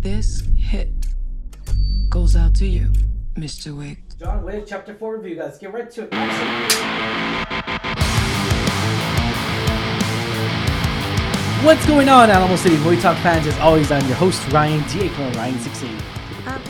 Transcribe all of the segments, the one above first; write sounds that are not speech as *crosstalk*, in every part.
This hit goes out to you, Mr. Wick. John Wick, Chapter 4 review, guys. Get right to it. What's going on, Alamo City Movie Talk fans? As always, I'm your host, Ryan, T.A. Ryan680. I'm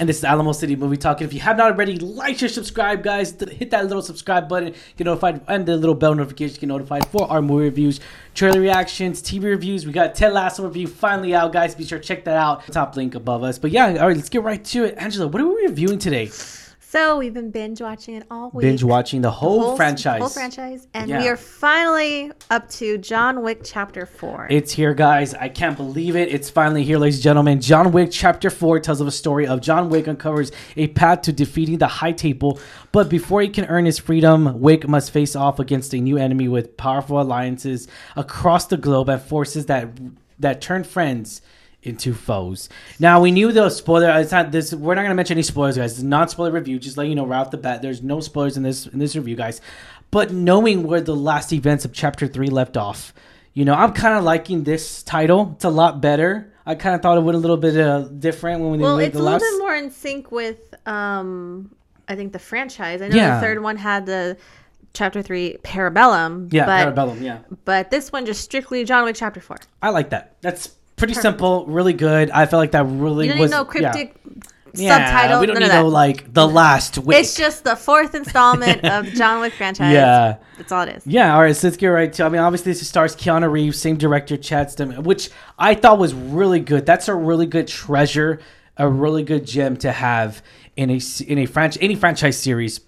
And this is Alamo City Movie Talk. And if you have not already, like, share, subscribe, guys. Hit that little subscribe button. Get notified and the little bell notification. Get notified for our movie reviews, trailer reactions, TV reviews. We got Ted Lasso review finally out, guys. Be sure to check that out. Top link above us. But yeah, all right, let's get right to it. Angela, what are we reviewing today? So we've been binge watching it all week. Binge watching the whole, Whole- franchise. Whole franchise. And Yeah. we are finally up to John Wick Chapter 4. It's here, guys. I can't believe it. It's finally here, ladies and gentlemen. John Wick Chapter 4 tells of a story of John Wick uncovers a path to defeating the High Table. But before he can earn his freedom, Wick must face off against a new enemy with powerful alliances across the globe and forces that that turn friends into foes. Now we knew the spoiler. It's not this. We're not gonna mention any spoilers, guys. It's a non-spoiler review. Just let you know right off the bat. There's no spoilers in this in this review, guys. But knowing where the last events of Chapter Three left off, you know, I'm kind of liking this title. It's a lot better. I kind of thought it would a little bit uh, different when we last well, it's the a little bit more in sync with, um, I think, the franchise. I know Yeah. the third one had the Chapter 3 Parabellum. yeah, but, Parabellum. Yeah, But this one just strictly John Wick Chapter 4. I like that. That's pretty simple, really good. I felt like that really You don't was need no yeah. cryptic Yeah, subtitle. We don't need no like the last. Wick. It's just the fourth installment of *laughs* John Wick franchise. Yeah. That's all it is. Yeah, all right, so let's get right to I mean, obviously, this stars Keanu Reeves, same director, Chad Stahelski, which I thought was really good. That's a really good treasure, a really good gem to have in a in a franchise any franchise series.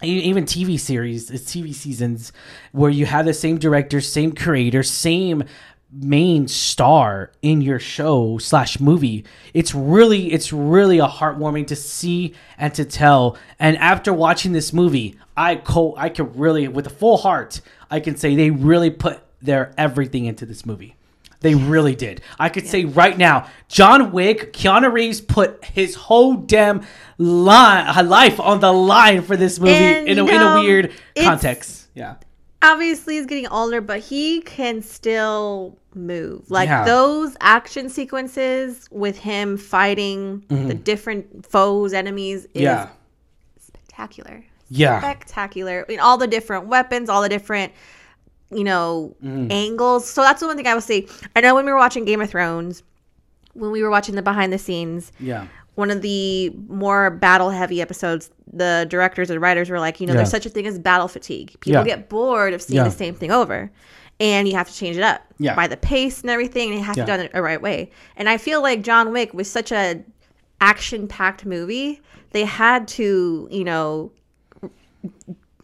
Even TV series, it's TV seasons, where you have the same director, same creator, same main star in your show slash movie it's really it's really a heartwarming to see and to tell. And after watching this movie i co i can really with a full heart i can say they really put their everything into this movie. They really did. I could say right now john wick keanu reeves put his whole damn line, life on the line for this movie And, in a, you in a weird context. Yeah obviously he's getting older, but he can still move. Like Yeah. those action sequences with him fighting the different foes, enemies is Mm-hmm. yeah spectacular. yeah Spectacular. I mean, all the different weapons, all the different, you know, Mm. angles. So that's the one thing I would say. I know when we were watching Game of Thrones, when we were watching the behind the scenes, yeah one of the more battle heavy episodes, the directors and writers were like, you know, Yeah. there's such a thing as battle fatigue. People Yeah. get bored of seeing Yeah. the same thing over. And you have to change it up Yeah. by the pace and everything, and it has to be done the right way. And I feel like John Wick was such a action packed movie. They had to, you know,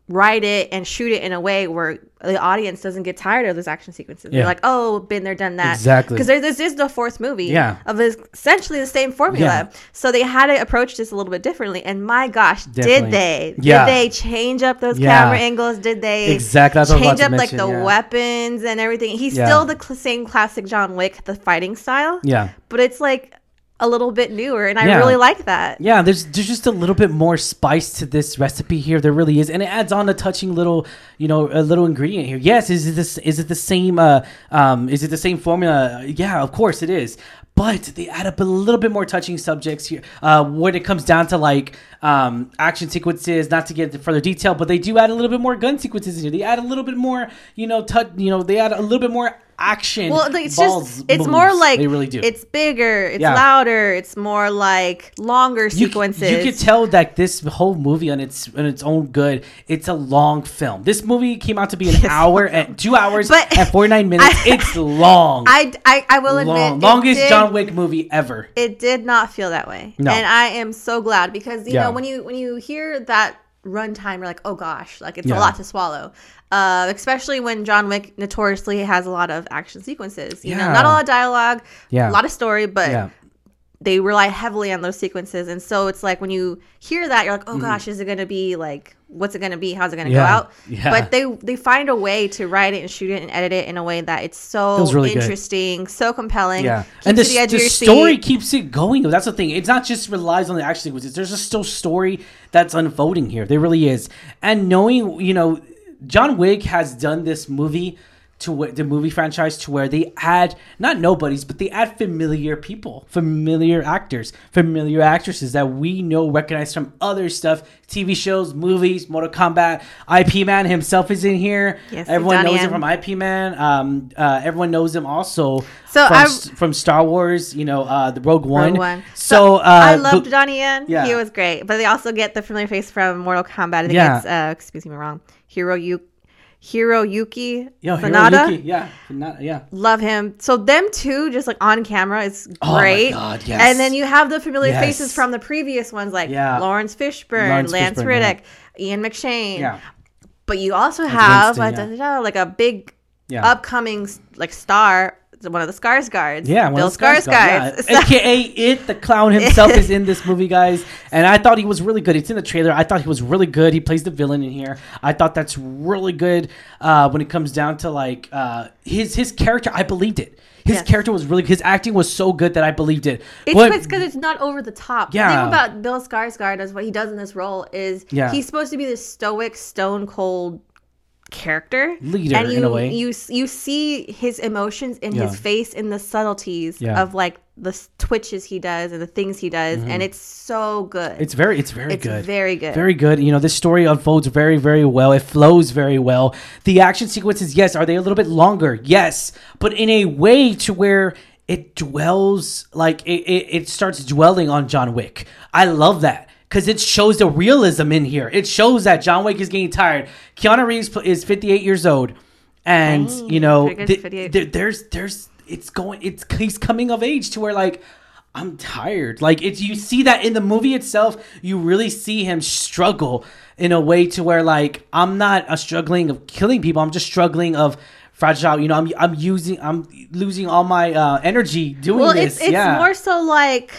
write it and shoot it in a way where the audience doesn't get tired of those action sequences. Yeah. They're like, oh, been there, done that. Exactly. Because this is the fourth movie Yeah. of this- essentially the same formula. Yeah. So they had to approach this a little bit differently. And my gosh, Definitely. did they? Yeah. Did they change up those camera angles? Did they Exactly, that's what I was change up to like the weapons and everything? He's still the cl- same classic John Wick, the fighting style. yeah But it's like a little bit newer, and I really like that. Yeah, there's there's just a little bit more spice to this recipe here. There really is, and it adds on a touching little, you know, a little ingredient here. Yes, is it this? Is it the same? Uh, um, is it the same formula? Yeah, of course it is. But they add up a little bit more touching subjects here. Uh, when it comes down to like um, action sequences, not to get into further detail, but they do add a little bit more gun sequences in here. They add a little bit more, you know, touch. You know, they add a little bit more action. Well, it's balls just it's more like they really do. It's bigger, it's Yeah. louder, it's more like longer sequences. You could tell that this whole movie on its on its own good. It's a long film. This movie came out to be an Yes. hour and two hours But- and forty nine *laughs* minutes. I- it's long. I, I, I will admit, long. it Longest did- John Wick movie ever. it did not feel that way No. and i am so glad because you Yeah. know when you when you hear that runtime you're like oh gosh like it's Yeah. a lot to swallow uh, especially when john wick notoriously has a lot of action sequences you know Yeah. not a lot of dialogue Yeah. a lot of story but Yeah. They rely heavily on those sequences and so it's like when you hear that you're like Mm-hmm. oh gosh is it going to be like what's it going to be how's it going to go out Yeah. but they they find a way to write it and shoot it and edit it in a way that it's so really good. interesting so compelling Yeah, and the, the the story keeps it going. That's the thing. It's not just relies on the action sequences. There's a still story that's unfolding here. There really is. And knowing, you know, John Wick has done this movie to wh- the movie franchise to where they add not nobodies, but they add familiar people, familiar actors, familiar actresses that we know recognize from other stuff, TV shows, movies, Mortal Kombat. Ip Man himself is in here. Yes, everyone knows him from Ip Man. Um, uh, everyone knows him also So from, I- from Star Wars. You know, uh, the Rogue One. Rogue One. So, uh, I loved Donnie Yen. Yeah. He was great. But they also get the familiar face from Mortal Kombat. I think Yeah. it's, uh, excuse me, wrong. Hiro Yu- Hiroyuki Yo, Sanada. Hiroyuki, yeah, Sanada, yeah. Love him. So them two, just like on camera, is great. Oh my great. God, yes. And then you have the familiar Yes. faces from the previous ones, like Yeah. Laurence Fishburne, Laurence Lance Fishburne, Reddick, Ian McShane. Yeah, But you also have Winston, yeah. da- da- da, like a big yeah. upcoming like star, one of the Skarsgårds. Yeah, Bill the Skarsgård, yeah. *laughs* aka it, the clown himself is in this movie, guys. And I thought he was really good. It's in the trailer. I thought he was really good. He plays the villain in here. I thought that's really good. Uh, when it comes down to like uh, his his character, I believed it. His Yes. character was really his acting was so good that I believed it. It's because it's not over the top. The Yeah. thing about Bill Skarsgård is what he does in this role is Yeah. he's supposed to be this stoic, stone cold character, Leader, and you, in a way. You you see his emotions in Yeah. his face, in the subtleties Yeah. of like the twitches he does and the things he does, and it's so good. Mm-hmm. It's very, it's very It's good. very good. Very good. You know, this story unfolds very, very well. It flows very well. The action sequences, yes, are they a little bit longer? Yes, but in a way to where it dwells, like it, it, it starts dwelling on John Wick. I love that because it shows the realism in here. It shows that John Wick is getting tired. Keanu Reeves is 58 years old, and you know, pretty good, th- there's, there's, it's going, it's he's coming of age to where like. I'm tired. Like it's you see that in the movie itself, you really see him struggle in a way to where like I'm not a struggling of killing people. I'm just struggling of fragile. You know, I'm I'm using I'm losing all my uh, energy doing well, this. it's it's yeah. more so like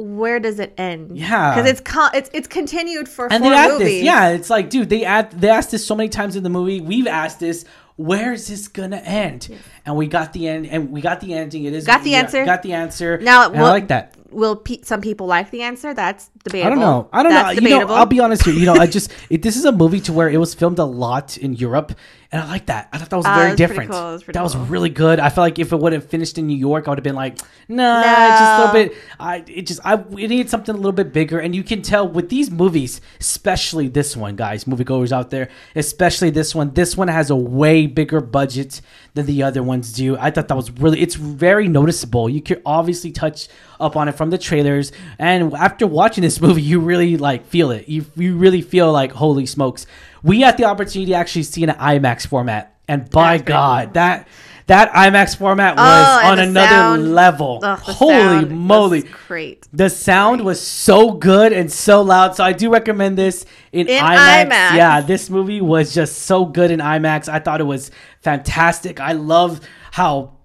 where does it end? Yeah. because it's con- it's it's continued for and four they add movies. this. Yeah, it's like, dude, they add they asked this so many times in the movie. We've asked this. Where is this gonna end? And we got the end, and we got the ending. It is Got the answer. Got the answer. Now, And I like that. Will pe- some people like the answer? That's debatable. I don't know. I don't That's know. You know, I'll be honest here. You know, I *laughs* just it, this is a movie to where it was filmed a lot in Europe, and I like that. I thought that was Ah, very was different. cool. Was that was really good. I felt like if it would have finished in New York, I would have been like, nah, it's just a little No. bit. I it just I we need something a little bit bigger, and you can tell with these movies, especially this one, guys, moviegoers out there, especially this one. This one has a way bigger budget than the other ones do. I thought that was really. It's very noticeable. You could obviously touch up on it from the trailers, and after watching this movie, you really like feel it. You you really feel like holy smokes. We had the opportunity to actually see in an IMAX format, and by That's God, that that IMAX format oh, was Oh, on another sound- level. Holy moly! great. The sound was so good and so loud. So I do recommend this in, In IMAX. IMAX. Yeah, this movie was just so good in IMAX. I thought it was fantastic. I love how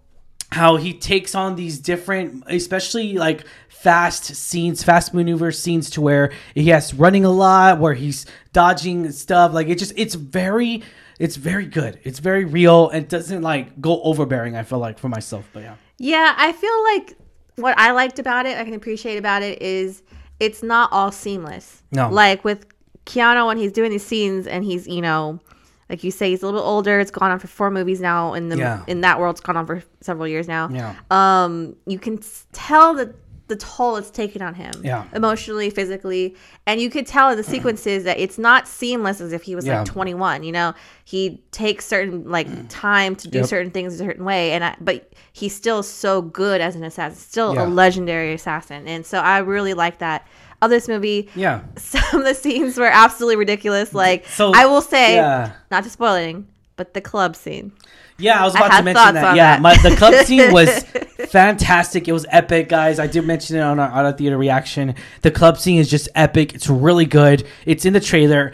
how he takes on these different especially like fast scenes fast maneuver scenes to where he has running a lot where he's dodging stuff like it just it's very it's very good it's very real and doesn't like go overbearing i feel like for myself but yeah Yeah, I feel like what I liked about it, I can appreciate about it is it's not all seamless. No. Like with Keanu when he's doing these scenes and he's, you know, like you say, he's a little older. It's gone on for four movies now. In the Yeah. in that world, it's gone on for several years now. Yeah. Um, you can tell that the toll it's taken on him. Yeah. Emotionally, physically, and you could tell in the sequences that it's not seamless as if he was Yeah. like 21. You know, he takes certain like time to do Yep. certain things a certain way, and I, but he's still so good as an assassin, still Yeah. a legendary assassin, and so I really like that. Of this movie, yeah some of the scenes were absolutely ridiculous. Like So, I will say, yeah. not to spoiling, but the club scene. Yeah, I was I about to mention that. Yeah, that. my the club *laughs* scene was fantastic. It was epic, guys. I did mention it on our auto theater reaction. The club scene is just epic. It's really good. It's in the trailer.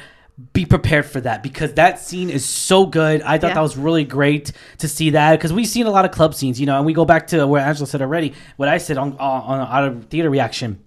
Be prepared for that because that scene is so good. I thought Yeah. that was really great to see that because we've seen a lot of club scenes, you know, and we go back to where Angela said already. What I said on on, on out of theater reaction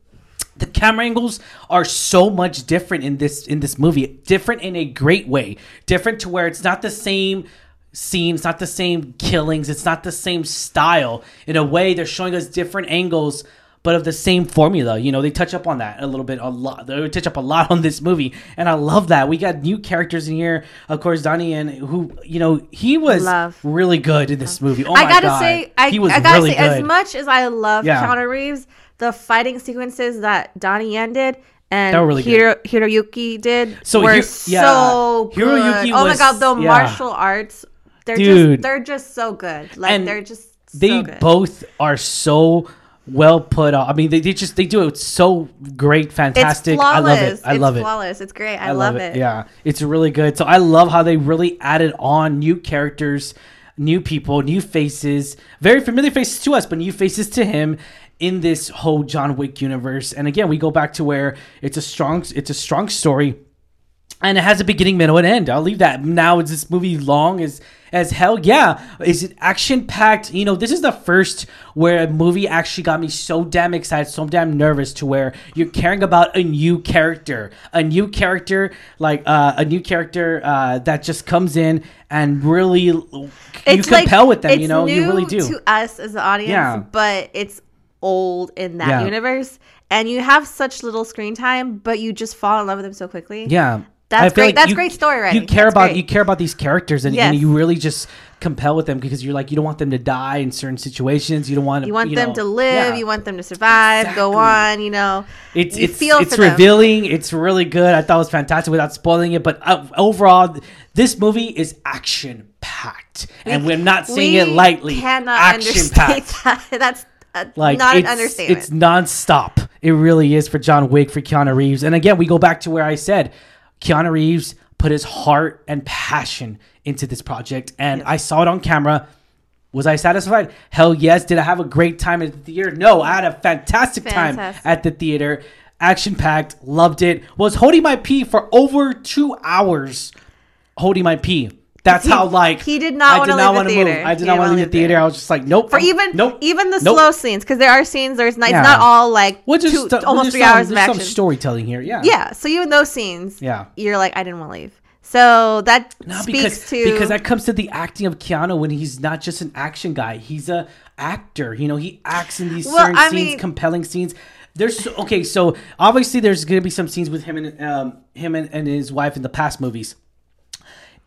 the camera angles are so much different in this in this movie. Different in a great way. Different to where it's not the same scene it's not the same killings. It's not the same style. In a way they're showing us different angles but of the same formula. You know, they touch up on that a little bit, a lot. They touch up a lot on this movie, and I love that. We got new characters in here. Of course, Donnie and who, you know, he was Love. really good in this movie. Oh my I gotta god, say, I, he was I gotta really say, good. as much as I love Yeah. Keanu Reeves, the fighting sequences that Donnie Yen did and really Hiro, Hiroyuki did So were Hi- yeah, so good. Hiroyuki oh my god, the yeah. martial arts, they're Dude. just they're just so good. Like And they're just they good. both are so well put on. I mean, they, they just they do it so great, It's fantastic. flawless. I love it. I it's love it. flawless. It's great. I, love, it. Yeah, it's really good. So I love how they really added on new characters, new people, new faces, very familiar faces to us, but new faces to him in this whole John Wick universe. And again, we go back to where it's a strong it's a strong story and it has a beginning, middle, and end. I'll leave that. Now, is this movie long as as hell? Yeah. Is it action packed? You know, this is the first where a movie actually got me so damn excited, so damn nervous to where you're caring about a new character, a new character, like uh, a new character uh, that just comes in and really you compel with them. You know, you really do. to us as the audience, Yeah. but it's old in that Yeah. universe, and you have such little screen time, but you just fall in love with them so quickly. Yeah. That's great- that's great story writing. You care That's about great. you care about these characters and, Yes. and you really just compel with them because you're like you don't want them to die in certain situations. You don't want You want them know- to live. yeah. You want them to survive. Go on. You know. It's you it's it's revealing. It's really good. I thought it was fantastic without spoiling it. But uh, overall, this movie is action packed, and we're not saying we it lightly. Cannot action packed. *laughs* that. That's uh, Like not it's, an understatement. It's nonstop. It really is for John Wick, for Keanu Reeves. And again, we go back to where I said Keanu Reeves put his heart and passion into this project, and I saw it on camera. Was I satisfied? Hell yes. Did I have a great time at the theater? No, I had a fantastic, time at the theater. Action packed, loved it. Was holding my pee for over two hours. Holding my pee. That's He- how like he did not did not leave the theater. Move. I did He not want to leave the theater. I was just like, nope. for I'm- even nope. even the nope. slow scenes because there are scenes. There's not. Yeah. It's not all like Well, just two, almost three some- hours of there's action. Some storytelling here, yeah. Yeah. So even those scenes, Yeah. you're like, I didn't want to leave. So that No, speaks because to because that comes to the acting of Keanu when he's not just an action guy. He's a actor. You know, he acts in these Well, scenes, mean- compelling scenes. There's okay, so obviously there's gonna be some scenes with him and um, him and, and his wife in the past movies.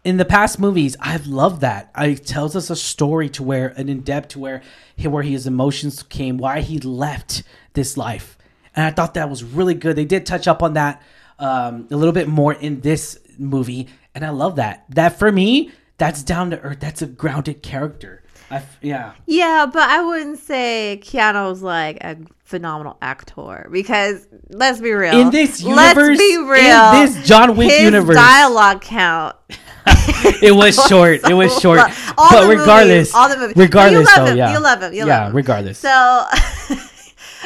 In the past movies, I've loved that. It tells us a story to where an in depth to where he, where his emotions came, why he left this life, and I thought that was really good. They did touch up on that um, a little bit more in this movie, and I love that. That for me, that's down to earth. That's a grounded character. I yeah. Yeah, but I wouldn't say Keanu's like a phenomenal actor because let's be real. In this let's universe- be in this John Wick his universe. dialogue count. *laughs* It was *laughs* short. it was *laughs* short. all but the movies, regardless, all the movies. regardless, you love though, him. yeah, You love him. You yeah, love him. regardless. So,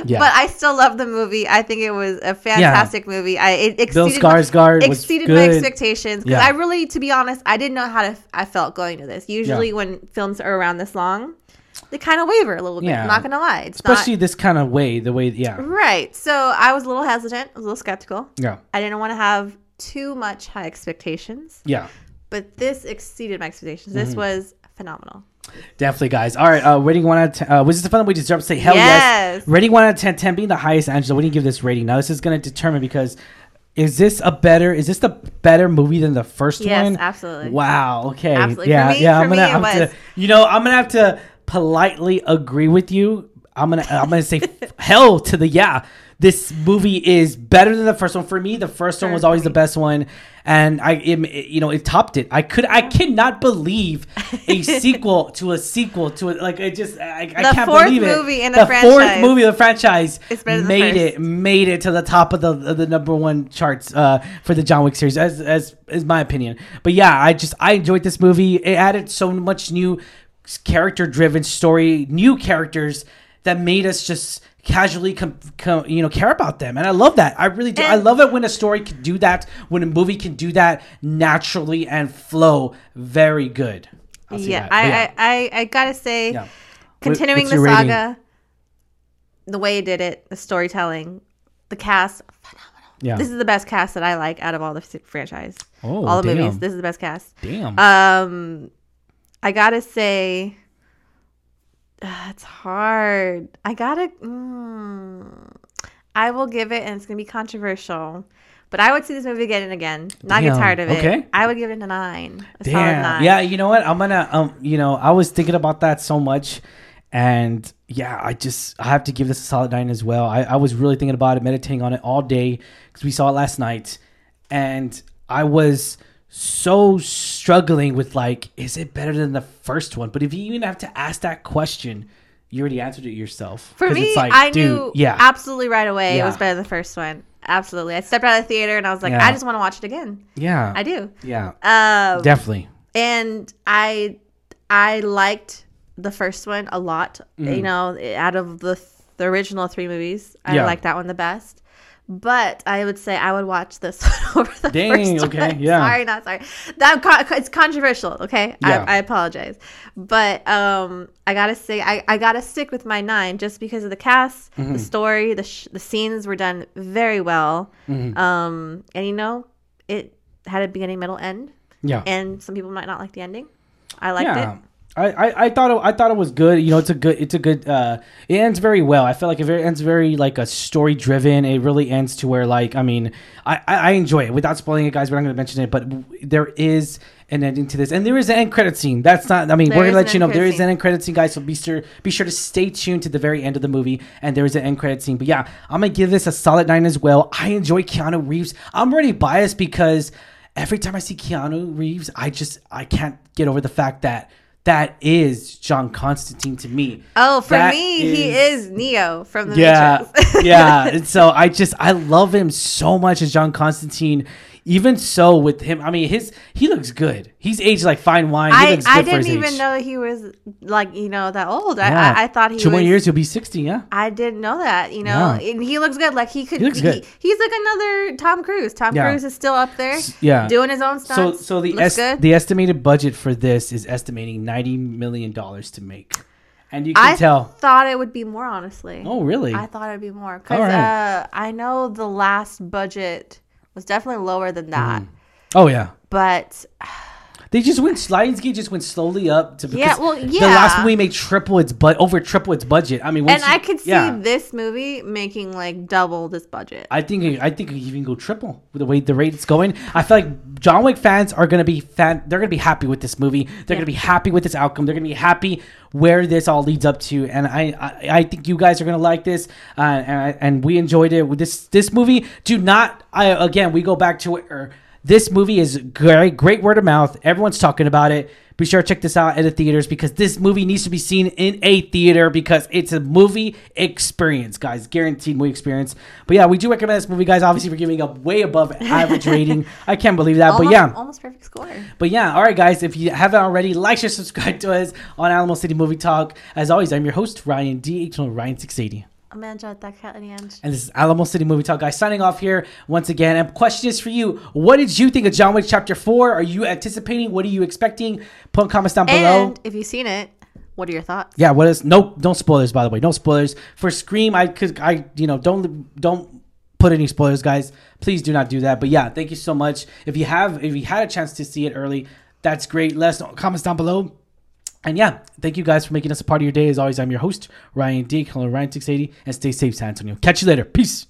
yeah. but I still love the movie. I think it was a fantastic movie. I it Bill exceeded my, exceeded my expectations because Yeah. I really, to be honest, I didn't know how to I felt going to this. Usually, Yeah. when films are around this long, they kind of waver a little bit. Yeah. I'm not gonna lie. It's especially not this kind of way, the way, yeah, right. So I was a little hesitant. I was a little skeptical. yeah, I didn't want to have too much high expectations, yeah. But this exceeded my expectations. Mm-hmm. This was phenomenal. Definitely, guys. All right, uh, rating one out of ten. Uh, was this the fun we deserve to say hell yes. Yes. Rating one out of 10, 10 being the highest. Angela, what do you give this rating? Now, this is going to determine because is this a better? Is this the better movie than the first Yes, one? Yes, absolutely. Wow. Okay. Absolutely. For Yeah. me- yeah. for I'm gonna me, it have was. to. You know, I'm gonna have to politely agree with you. I'm gonna. I'm gonna say *laughs* hell to the yeah. This movie is better than the first one for me. The first one was always the best one, and I, it, it- you know, it topped it. I could, I cannot believe a *laughs* sequel to a sequel to it. Like I just, I, I can't believe it. movie in the the fourth movie of the franchise is the made it, made it to the top of the of the number one charts uh, for the John Wick series, as as is my opinion. But yeah, I just I enjoyed this movie. It added so much new character driven story, new characters that made us just casually com- com- you know care about them and i love that i really do i love it when a story can do that when a movie can do that naturally and flow very good Yeah, that. I, yeah. I, I, I gotta say, Yeah. Continuing what's the your rating? saga, the way it did it, the storytelling, the cast, phenomenal. yeah This is the best cast that I like out of all the franchise, oh all the damn. movies. This is the best cast. damn Um, I gotta say, uh, it's hard. I gotta. Mm, I will give it, and it's gonna be controversial. But I would see this movie again and again. Not get tired of it. okay. I would give it a nine. A solid Damn. nine. Yeah, you know what? I'm gonna um you know, I was thinking about that so much and yeah, I just I have to give this a solid nine as well. I, I was really thinking about it, meditating on it all day because we saw it last night, and I was so struggling with like, is it better than the first one? But if you even have to ask that question, you already answered it yourself. For me, like, I dude, knew yeah, absolutely right away it was better than the first one. Absolutely. I stepped out of the theater and I was like, Yeah. I just want to watch it again. yeah, I do. yeah, Um, definitely. and I I liked the first one a lot. You know, out of the the original three movies, I Mm-hmm. Yeah. like that one the best. But I would say I would watch this *laughs* one over the Dang, first okay, one. yeah. Sorry, not sorry. That con- it's controversial. Okay, Yeah. I, I apologize, but um, I gotta say I, I gotta stick with my nine just because of the cast, Mm-hmm. the story, the sh- the scenes were done very well. Mm-hmm. Um, and you know, it had a beginning, middle, end Yeah, and some people might not like the ending. I liked yeah. it. I, I, I thought it, I thought it was good. You know, it's a good it's a good uh it ends very well. I feel like it very, ends very like a story driven. It really ends to where like I mean I, I, I enjoy it without spoiling it, guys. We're not going to mention it, but there is an ending to this, and there is an end credit scene. That's not. I mean, There we're gonna let you know there is an end credit scene, guys. So be sure be sure to stay tuned to the very end of the movie, and there is an end credit scene. But yeah, I'm gonna give this a solid nine as well. I enjoy Keanu Reeves. I'm already biased because every time I see Keanu Reeves, I just I can't get over the fact that that is John Constantine to me. Oh, for That me, he is Neo from the Yeah, Matrix. *laughs* yeah. And so I just I love him so much as John Constantine. Even so, with him, I mean, his he looks good. He's aged like fine wine. I, I didn't even age. know he was like you know that old. Yeah. I, I I thought he two was. more years he'll be sixty. Yeah, I didn't know that. You know, Yeah. and he looks good. Like he could. He looks good. he's like another Tom Cruise. Tom Yeah. Cruise is still up there. yeah. doing his own stuff. so so the the estimated budget for this is estimating ninety million dollars to make, and you can tell I tell. thought it would be more. Honestly, Oh, really? I thought it'd be more because right. uh, I know the last budget was definitely lower than that, mm. oh yeah. but They just went Lionsgate just went slowly up to Yeah, well, The yeah. last movie made triple its but over triple its budget. I mean, and you- I could see yeah. this movie making like double this budget. I think I think it even go triple with the way the rate it's going. I feel like John Wick fans are gonna be fan. They're gonna be happy with this movie. They're gonna be happy with this outcome. They're gonna be happy where this all leads up to. And I I, I think you guys are gonna like this. Uh, and and we enjoyed it with this this movie. Do not. I again we go back to it. Or, this movie is great, great word of mouth. Everyone's talking about it. Be sure to check this out at the theaters because this movie needs to be seen in a theater because it's a movie experience, guys. Guaranteed movie experience. But yeah, we do recommend this movie, guys. Obviously, we're giving a way above *laughs* average rating. I can't believe that, almost, but yeah. almost perfect score. But yeah, all right, guys. If you haven't already, like, share, subscribe to us on Alamo City Movie Talk. As always, I'm your host Ryan D. H. Ryan six eighty. Amanda, that cat end. And this is Alamo City Movie Talk, guys. Signing off here once again. And question is for you: What did you think of John Wick Chapter Four? Are you anticipating? What are you expecting? Put comments down below. And if you've seen it, what are your thoughts? yeah, what is? No, no spoilers. By the way, no spoilers for Scream. I could, I, you know, don't, don't put any spoilers, guys. Please do not do that. But yeah, thank you so much. If you have, if you had a chance to see it early, that's great. Let us know. Comments down below. And yeah, thank you guys for making us a part of your day. As always, I'm your host, Ryan D. Calling Ryan680, and stay safe, San Antonio. Catch you later. Peace.